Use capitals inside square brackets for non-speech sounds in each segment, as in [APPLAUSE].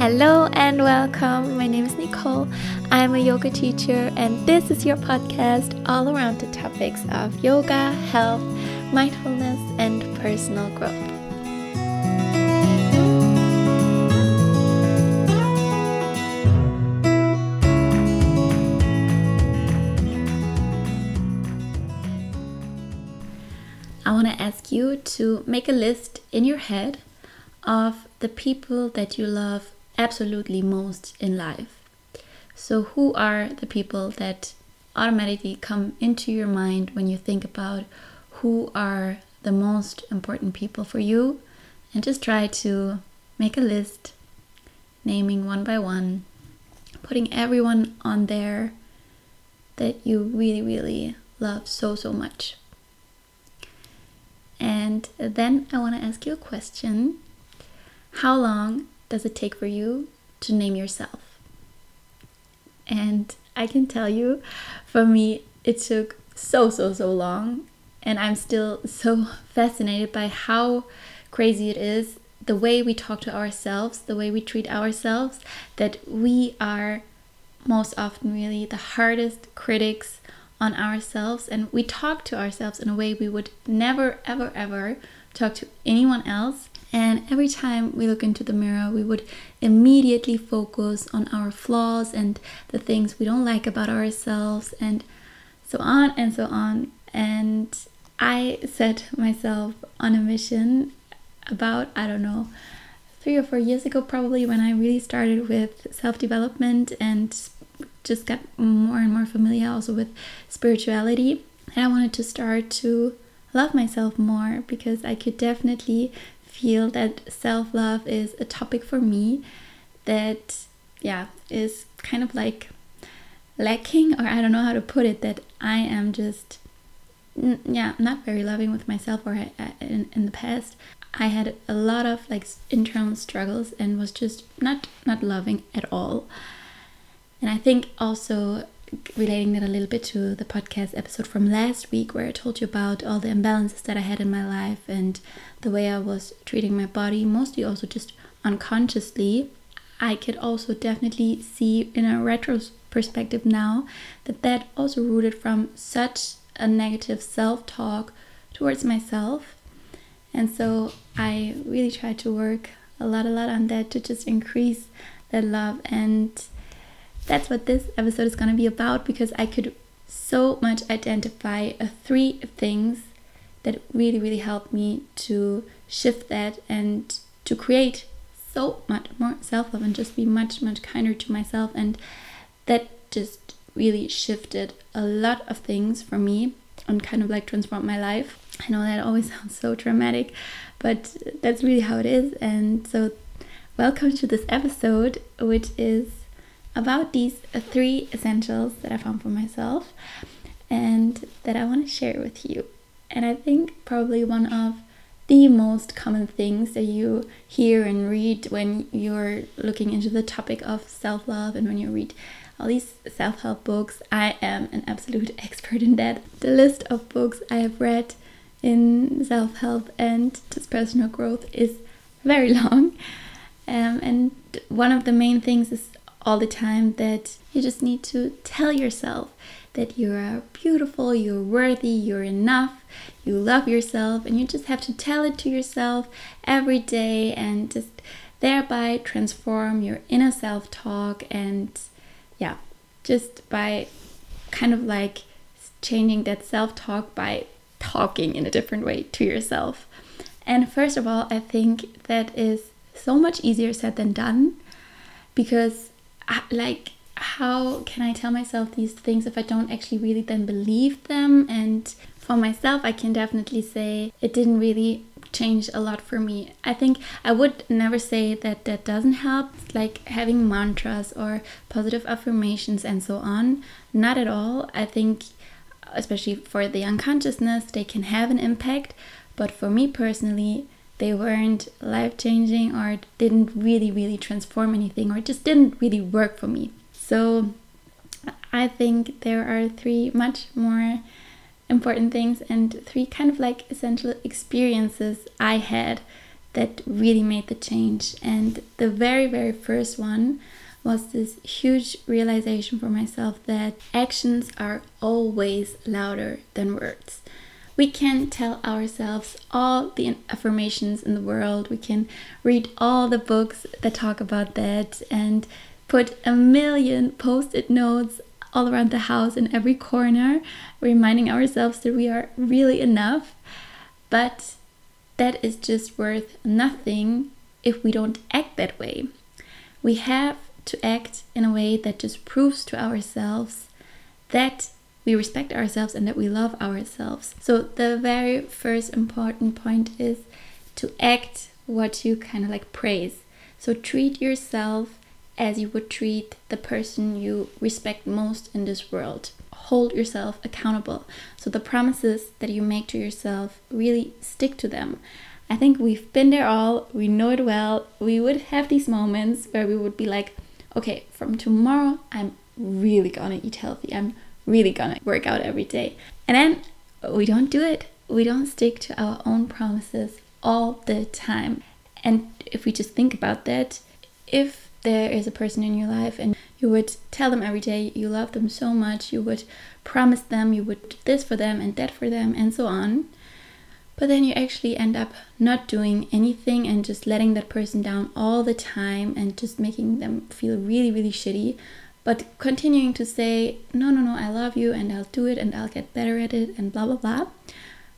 Hello and welcome. My name is Nicole. I'm a yoga teacher, and this is your podcast all around the topics of yoga, health, mindfulness, and personal growth. I want to ask you to make a list in your head of the people that you love absolutely most in life. So, who are the people that automatically come into your mind when you think about who are the most important people for you? And just try to make a list, naming one by one, putting everyone on there that you really, really love so, so much. And then I want to ask you a question How long does it take for you to name yourself? And I can tell you, for me, it took so, so, so long. And I'm still [LAUGHS] so fascinated by how crazy it is the way we talk to ourselves, the way we treat ourselves, that we are most often really the hardest critics on ourselves. And we talk to ourselves in a way we would never, ever, ever talk to anyone else. And every time we look into the mirror, we would immediately focus on our flaws and the things we don't like about ourselves, and so on and so on. And I set myself on a mission about, I don't know, three or four years ago, probably when I really started with self development and just got more and more familiar also with spirituality. And I wanted to start to love myself more because I could definitely feel that self love is a topic for me that, yeah, is kind of like lacking, or I don't know how to put it, that I am just, yeah, not very loving with myself, or uh, in, in the past. I had a lot of like internal struggles and was just not not loving at all. And I think also relating that a little bit to the podcast episode from last week where I told you about all the imbalances that I had in my life and the way I was treating my body, mostly also just unconsciously. I could also definitely see in a retro perspective now that that also rooted from such a negative self talk towards myself. And so I really tried to work a lot, a lot on that to just increase that love and that's what this episode is going to be about because I could so much identify three things that really, really helped me to shift that and to create so much more self love and just be much, much kinder to myself. And that just really shifted a lot of things for me and kind of like transformed my life. I know that always [LAUGHS] sounds so dramatic, but that's really how it is. And so, welcome to this episode, which is about these three essentials that I found for myself and that I want to share with you. And I think probably one of the most common things that you hear and read when you're looking into the topic of self love and when you read all these self help books. I am an absolute [LAUGHS] expert in that. The list of books I have read in self help and just personal growth is very [LAUGHS] long. Um, and one of the main things is all the time that you just need to tell yourself that you are beautiful, you're worthy, you're enough, you love yourself, and you just have to tell it to yourself every day and just thereby transform your inner self talk and yeah, just by kind of like changing that self talk by talking in a different way to yourself. And first of all, I think that is so much easier said than done because like how can I tell myself these things if I don't actually really then believe them? And for myself, I can definitely say it didn't really change a lot for me. I think I would never say that that doesn't help, like having mantras or positive affirmations and so on. Not at all. I think, especially for the unconsciousness, they can have an impact. But for me personally, they weren't life changing or didn't really, really transform anything or just didn't really work for me. So I think there are three much more important things and three kind of like essential experiences I had that really made the change. And the very, very first one was this huge realization for myself that actions are always louder than words. We can tell ourselves all the affirmations in the world, we can read all the books that talk about that, and put a million post it notes all around the house in every corner, reminding ourselves that we are really enough. But that is just worth nothing if we don't act that way. We have to act in a way that just proves to ourselves that we respect ourselves and that we love ourselves. So, the very first important point is to act what you kind of like praise. So, treat yourself as you would treat the person you respect most in this world. Hold yourself accountable. So, the promises that you make to yourself, really stick to them. I think we've been there all, we know it well. We would have these moments where we would be like, okay, from tomorrow, I'm really gonna eat healthy. I'm really gonna work out every day. And then we don't do it. We don't stick to our own promises all the time. And if we just think about that, if there is a person in your life and you would tell them every day you love them so much, you would promise them, you would do this for them and that for them, and so on. But then you actually end up not doing anything and just letting that person down all the time and just making them feel really, really shitty but continuing to say, no, no, no, I love you and I'll do it and I'll get better at it and blah, blah, blah.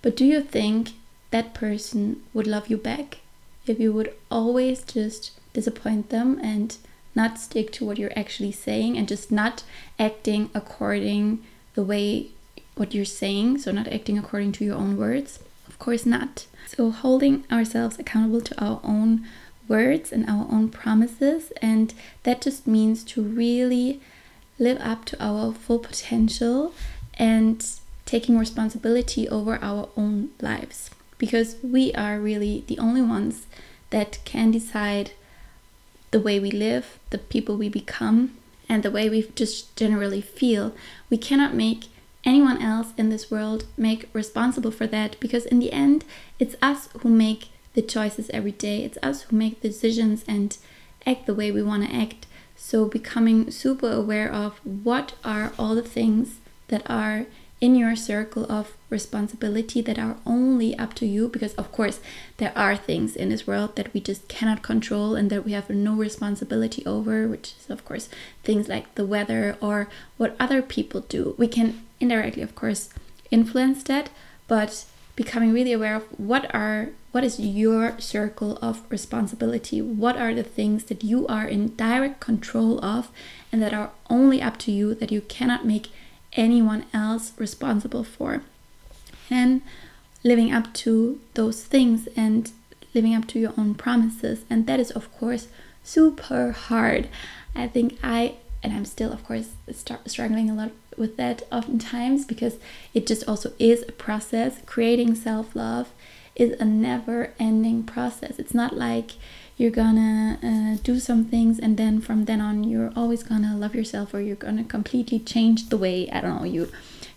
But do you think that person would love you back if you would always just disappoint them and not stick to what you're actually saying and just not acting according the way what you're saying, so not acting according to your own words? Of course not. So holding ourselves accountable to our own words and our own promises. And that just means to really live up to our full potential and taking responsibility over our own lives. Because we are really the only ones that can decide the way we live, the people we become, and the way we just generally feel. We cannot make anyone else in this world make responsible for that because in the end it's us who make the choices every day. It's us who make the decisions and act the way we want to act. So, becoming super aware of what are all the things that are in your circle of responsibility that are only up to you because of course there are things in this world that we just cannot control and that we have no responsibility over which is of course things like the weather or what other people do we can indirectly of course influence that but becoming really aware of what are what is your circle of responsibility? What are the things that you are in direct control of and that are only up to you that you cannot make anyone else responsible for? And living up to those things and living up to your own promises. And that is of course super hard. I think i and i'm still of course struggling a lot with that oftentimes because it just also is a process. Creating self love is a never ending process. It's not like you're gonna uh, do some things and then from then on you're always gonna love yourself or you're gonna completely change the way I don't know you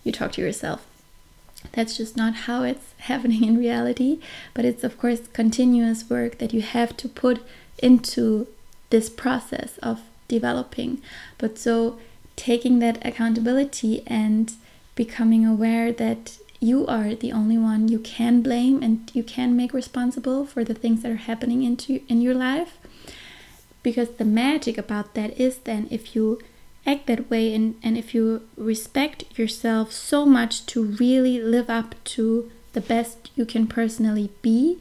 you talk to yourself. That's just not how it's [LAUGHS] happening in reality, but it's of course continuous work that you have to put into this process of developing. But so taking that accountability and becoming aware that you are the only one you can blame and you can make responsible for the things that are happening into in your life because the magic about that is then if you act that way and, and if you respect yourself so much to really live up to the best you can personally be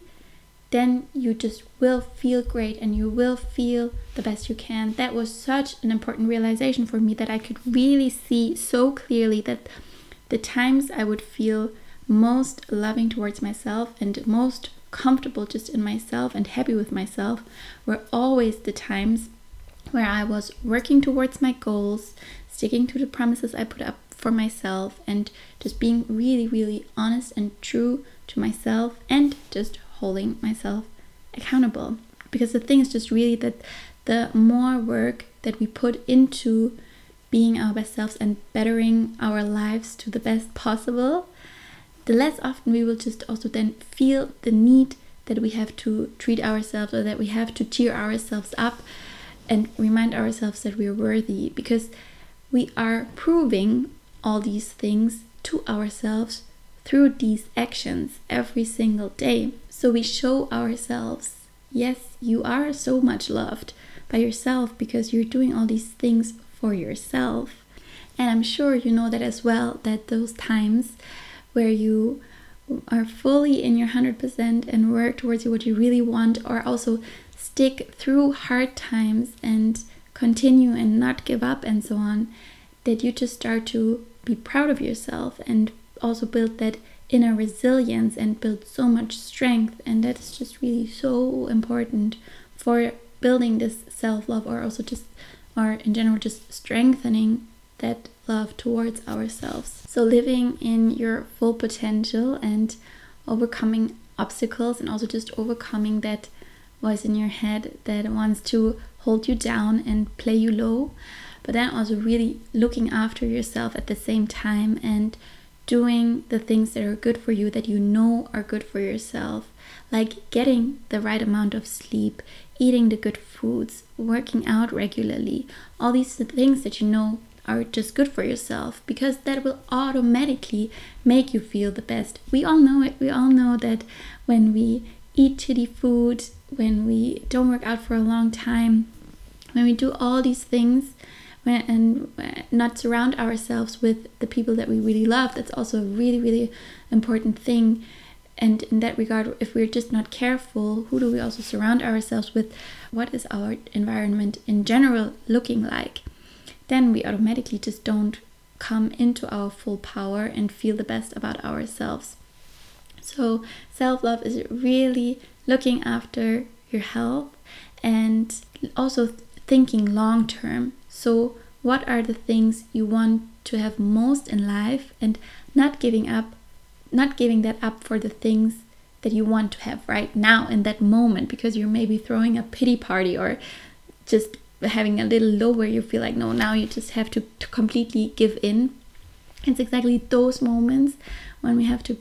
then you just will feel great and you will feel the best you can. That was such an important realization for me that I could really see so clearly that the times I would feel most loving towards myself and most comfortable just in myself and happy with myself were always the times where I was working towards my goals, sticking to the promises I put up for myself, and just being really, really honest and true to myself and just holding myself accountable. Because the thing is just really that the more work that we put into being our best selves and bettering our lives to the best possible, the less often we will just also then feel the need that we have to treat ourselves or that we have to cheer ourselves up and remind ourselves that we're worthy because we are proving all these things to ourselves through these actions every single day. So we show ourselves, yes, you are so much loved by yourself because you're doing all these things for yourself. And I'm sure you know that as well, that those times where you are fully in your 100% and work towards what you really want, or also stick through hard times and continue and not give up and so on, that you just start to be proud of yourself and also build that inner resilience and build so much strength. And that is just really so important for building this self love, or also just, or in general, just strengthening that love towards ourselves. So, living in your full potential and overcoming obstacles, and also just overcoming that voice in your head that wants to hold you down and play you low, but then also really looking after yourself at the same time and doing the things that are good for you that you know are good for yourself, like getting the right amount of sleep, eating the good foods, working out regularly, all these things that you know are just good for yourself because that will automatically make you feel the best. We all know it. We all know that when we eat shitty food, when we don't work out for a long time, when we do all these things when, and uh, not surround ourselves with the people that we really love, that's also a really, really important thing. And in that regard, if we're just not careful, who do we also surround ourselves with? What is our environment in general looking like? then we automatically just don't come into our full power and feel the best about ourselves. So, self love is really looking after your health and also thinking long term. So, what are the things you want to have most in life and not giving up, not giving that up for the things that you want to have right now in that moment because you're maybe throwing a pity party or just having a little low where you feel like no now you just have to, to completely give in. It's exactly those moments when we have to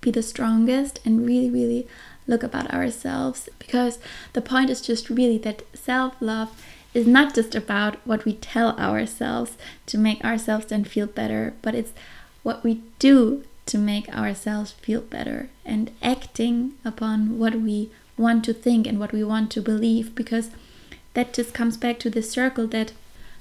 be the strongest and really really look about ourselves because the point is just really that self-love is not just about what we tell ourselves to make ourselves then feel better but it's what we do to make ourselves feel better and acting upon what we want to think and what we want to believe because that just comes back to this circle that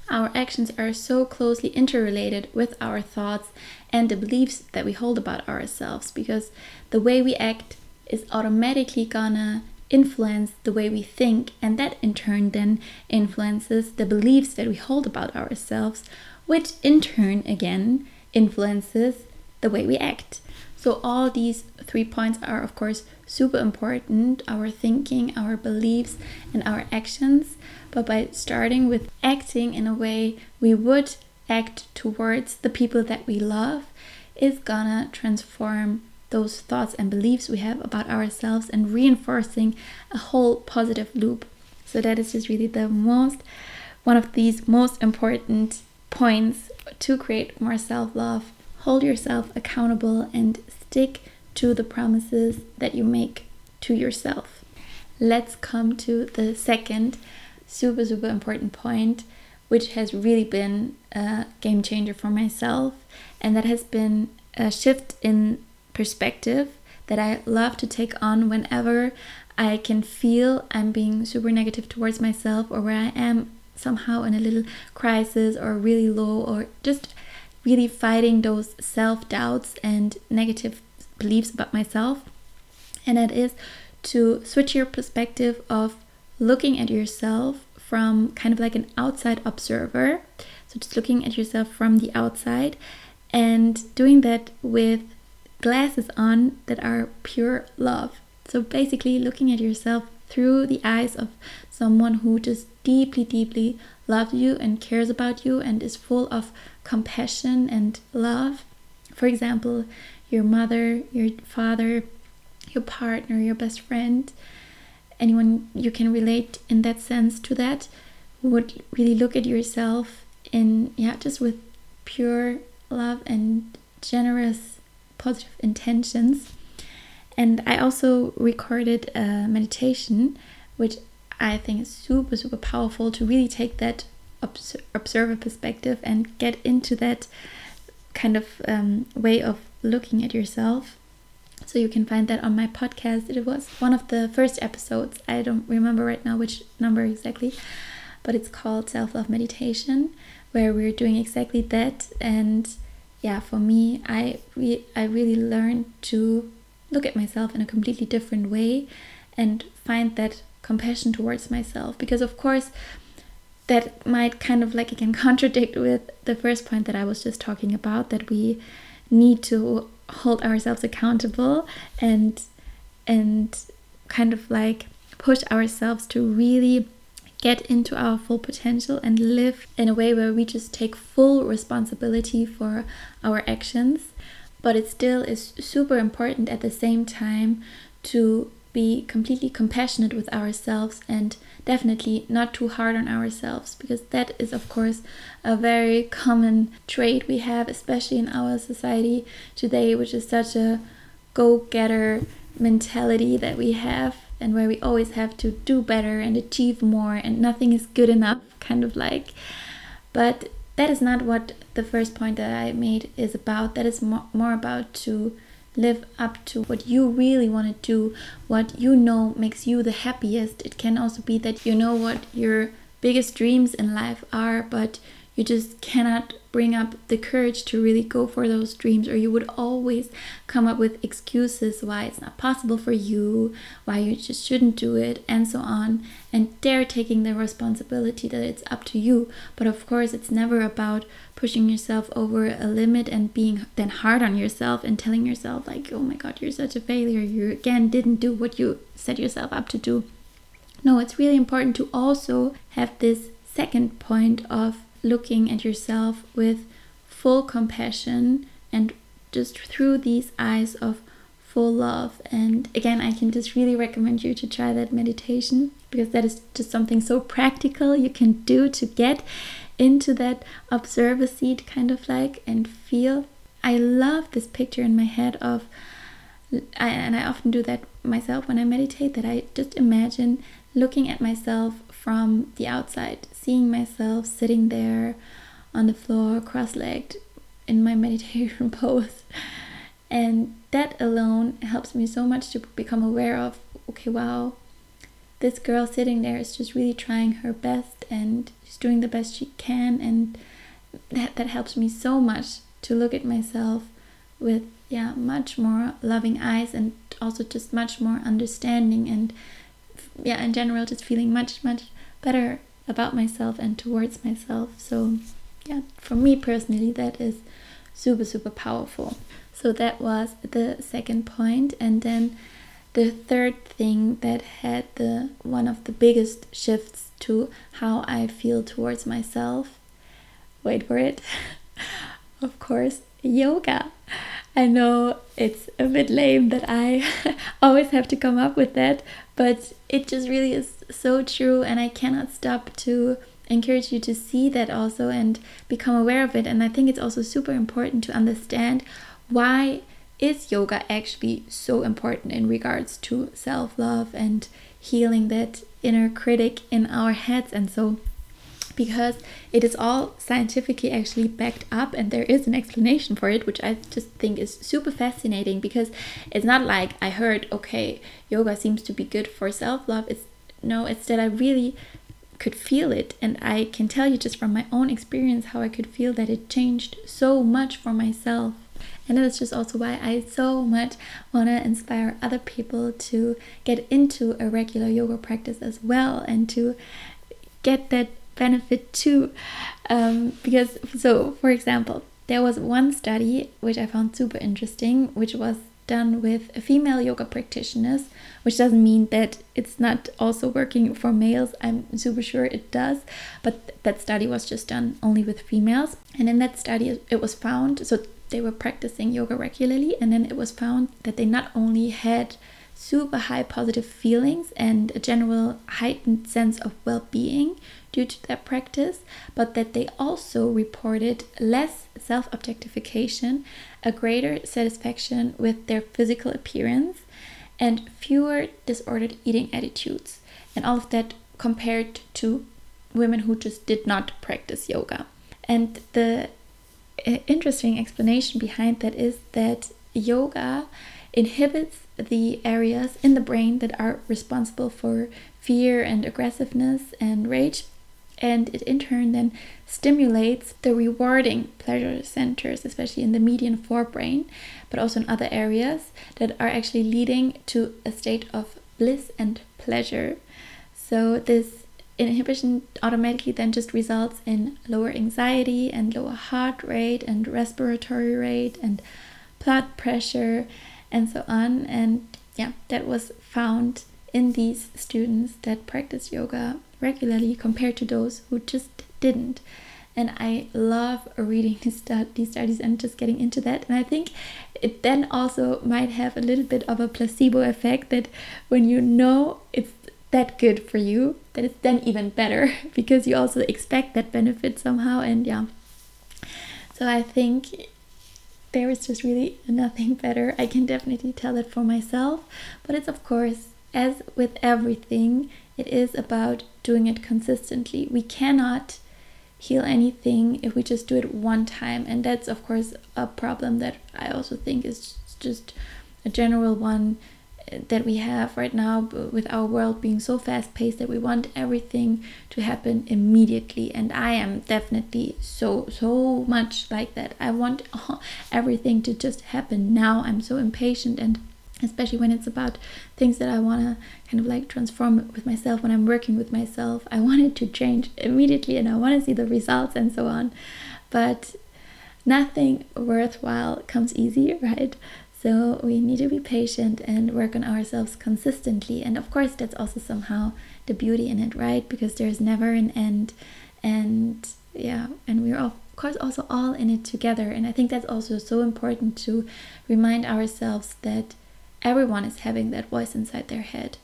our actions are so closely interrelated with our thoughts and the beliefs that we hold about ourselves because the way we act is automatically gonna influence the way we think, and that in turn then influences the beliefs that we hold about ourselves, which in turn again influences the way we act. So, all these three points are, of course, super important our thinking, our beliefs, and our actions. But by starting with acting in a way we would act towards the people that we love, is gonna transform those thoughts and beliefs we have about ourselves and reinforcing a whole positive loop. So, that is just really the most one of these most important points to create more self love. Hold yourself accountable and stick to the promises that you make to yourself. Let's come to the second super, super important point, which has really been a game changer for myself, and that has been a shift in perspective that I love to take on whenever I can feel I'm being super negative towards myself or where I am somehow in a little crisis or really low or just really fighting those self doubts and negative beliefs about myself, and that is to switch your perspective of looking at yourself from kind of like an outside observer. So, just looking at yourself from the outside and doing that with glasses on that are pure love. So, basically, looking at yourself through the eyes of someone who just deeply, deeply loves you and cares about you and is full of compassion and love. For example, your mother, your father, your partner, your best friend, anyone you can relate in that sense to that would really look at yourself in yeah just with pure love and generous positive intentions And I also recorded a meditation, which I think is super, super powerful to really take that obs- observer perspective and get into that kind of um, way of looking at yourself. So you can find that on my podcast. It was one of the first episodes. I don't remember right now which number exactly, but it's called Self Love Meditation, where we're doing exactly that. And yeah, for me, I re- I really learned to look at myself in a completely different way and find that compassion towards myself because of course that might kind of like again [LAUGHS] contradict with the first point that I was just talking about that we need to hold ourselves accountable and and kind of like push ourselves to really get into our full potential and live in a way where we just take full responsibility for our actions. But it still is super important at the same time to be completely compassionate with ourselves and definitely not too hard on ourselves because that is of course a very common trait we have especially in our society today which is such a go-getter mentality that we have and where we always have to do better and achieve more and nothing is good enough [LAUGHS] kind of like. But that is not what the first point that I made is about. That is more, more about to live up to what you really want to do, what you know makes you the happiest. It can also be that you know what your biggest dreams in life are, but you just cannot bring up the courage to really go for those dreams, or you would always come up with excuses why it's not possible for you, why you just shouldn't do it, and so on. And dare taking the responsibility that it's up to you. But of course, it's never about pushing yourself over a limit and being then hard on yourself and telling yourself, like, oh my god, you're such a failure, you again didn't do what you set yourself up to do. No, it's really important to also have this second point of looking at yourself with full compassion and just through these eyes of full love. And again, I can just really recommend you to try that meditation because that is just something so practical you can do to get into that observer seat kind of like and feel. I love this picture in my head of and I often do that myself when I meditate that I just imagine looking at myself from the outside, seeing myself sitting there on the floor, cross legged in my [LAUGHS] meditation pose. And that alone helps me so much to become aware of okay, wow, this girl sitting there is just really trying her best and she's doing the best she can. And that, that helps me so much to look at myself with yeah much more loving eyes and also just much more understanding and yeah in general just feeling much much better about myself and towards myself. So, yeah, for me personally, that is super, super powerful. So, that was the second point. And then the third thing that had the one of the biggest shifts to how I feel towards myself. Wait for it. [LAUGHS] of course, yoga. I know it's a bit lame that I [LAUGHS] always have to come up with that, but it just really is so true, and I cannot stop to encourage you to see that also and become aware of it. And I think it's also super important to understand why is yoga actually so important in regards to self-love and healing that inner critic in our heads and so because it is all scientifically actually backed up and there is an explanation for it which i just think is super fascinating because it's not like i heard okay yoga seems to be good for self-love. It's no it's that i really could feel it. And i can tell you just from my own experience how i could feel that it changed so much for myself. And that's just also why I so much want to inspire other people to get into a regular yoga practice as well and to get that benefit too. Um, because, so for example, there was one study which I found super interesting, which was done with female yoga practitioners, which doesn't mean that it's not also working for males. I'm super sure it does, but that study was just done only with females. And in that study, it was found so they were practicing yoga regularly, and then it was found that they not only had super high positive feelings and a general heightened sense of well being due to their practice, but that they also reported less self objectification, a greater satisfaction with their physical appearance, and fewer disordered eating attitudes. And all of that compared to women who just did not practice yoga. And the uh, interesting explanation behind that is that yoga inhibits the areas in the brain that are responsible for fear and aggressiveness and rage and it in turn then stimulates the rewarding pleasure centers, especially in the median forebrain, but also in other areas that are actually leading to a state of bliss and pleasure. So, this inhibition automatically then just results in lower anxiety and lower heart rate and respiratory rate and blood pressure and so on. And yeah, that was found in these students that practice yoga regularly compared to those who just didn't. And I love reading [LAUGHS] these, studies and just getting into that. And I think it then also might have a little bit of a placebo effect that when you know it's that good for you, that it's then even better [LAUGHS] because you also expect that benefit somehow. And yeah, so I think there is just really nothing better. I can definitely tell that for myself, but it's of course, as with everything, it is about doing it consistently. We cannot heal anything if we just do it one time, and that's, of course, a problem that I also think is just a general one eh, that we have right now with our world being so fast paced that we want everything to happen immediately and i am definitely so so much like that i want [LAUGHS] everything to just happen now i'm so impatient and especially when it's about things that I want to kind of like transform with myself when I'm working with myself. I want it to change immediately and I want to see the results and so on. But nothing worthwhile comes easy, [LAUGHS] right? So we need to be patient and work on ourselves consistently. And of course, that's also somehow the beauty in it, right? Because there's never an end. And yeah, and we're of course also all in it together. And I think that's also so important to remind ourselves that everyone is having that voice inside their head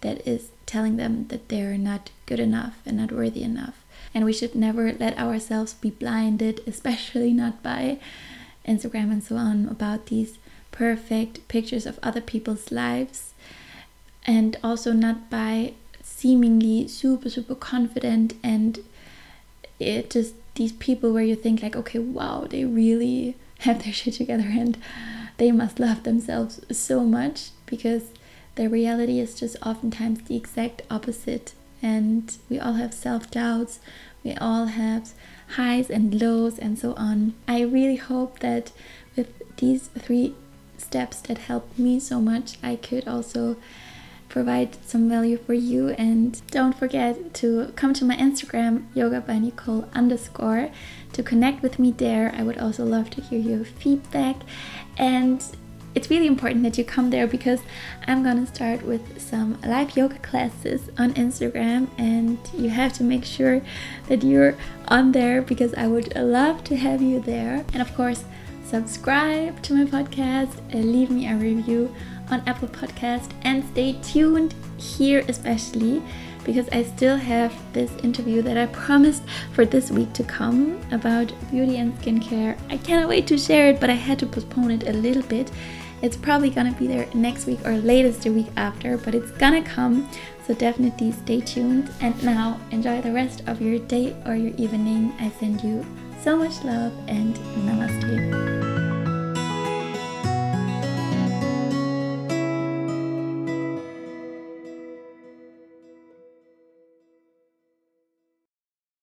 that is telling them that they're not good enough and not worthy enough. And we should never let ourselves be blinded, [LAUGHS] especially not by Instagram and so on, about these perfect pictures of other people's lives. And also not by seemingly super, super confident and it just these people where you think like, okay, wow, they really [LAUGHS] have their shit together and they must love themselves so much because the reality is just oftentimes the exact opposite. And we all have self doubts, we all have highs and lows, and so on. I really hope that with these three steps that helped me so much, I could also provide some value for you. And don't forget to come to my Instagram, yoga by Nicole underscore, to connect with me there. I would also love to hear your feedback. And it's really important that you come there because I'm gonna start with some live yoga classes on Instagram, and you have to make sure that you're on there because I would love to have you there. And of course, subscribe to my podcast, leave me a review on Apple Podcast, and stay tuned here, especially because I still have this interview that I promised for this week to come about beauty and skincare. I cannot wait to share it, but I had to postpone it a little bit. It's probably gonna be there next week or latest the week after, but it's gonna come. So definitely stay tuned. And now enjoy the rest of your day or your evening. I send you so much love and namaste.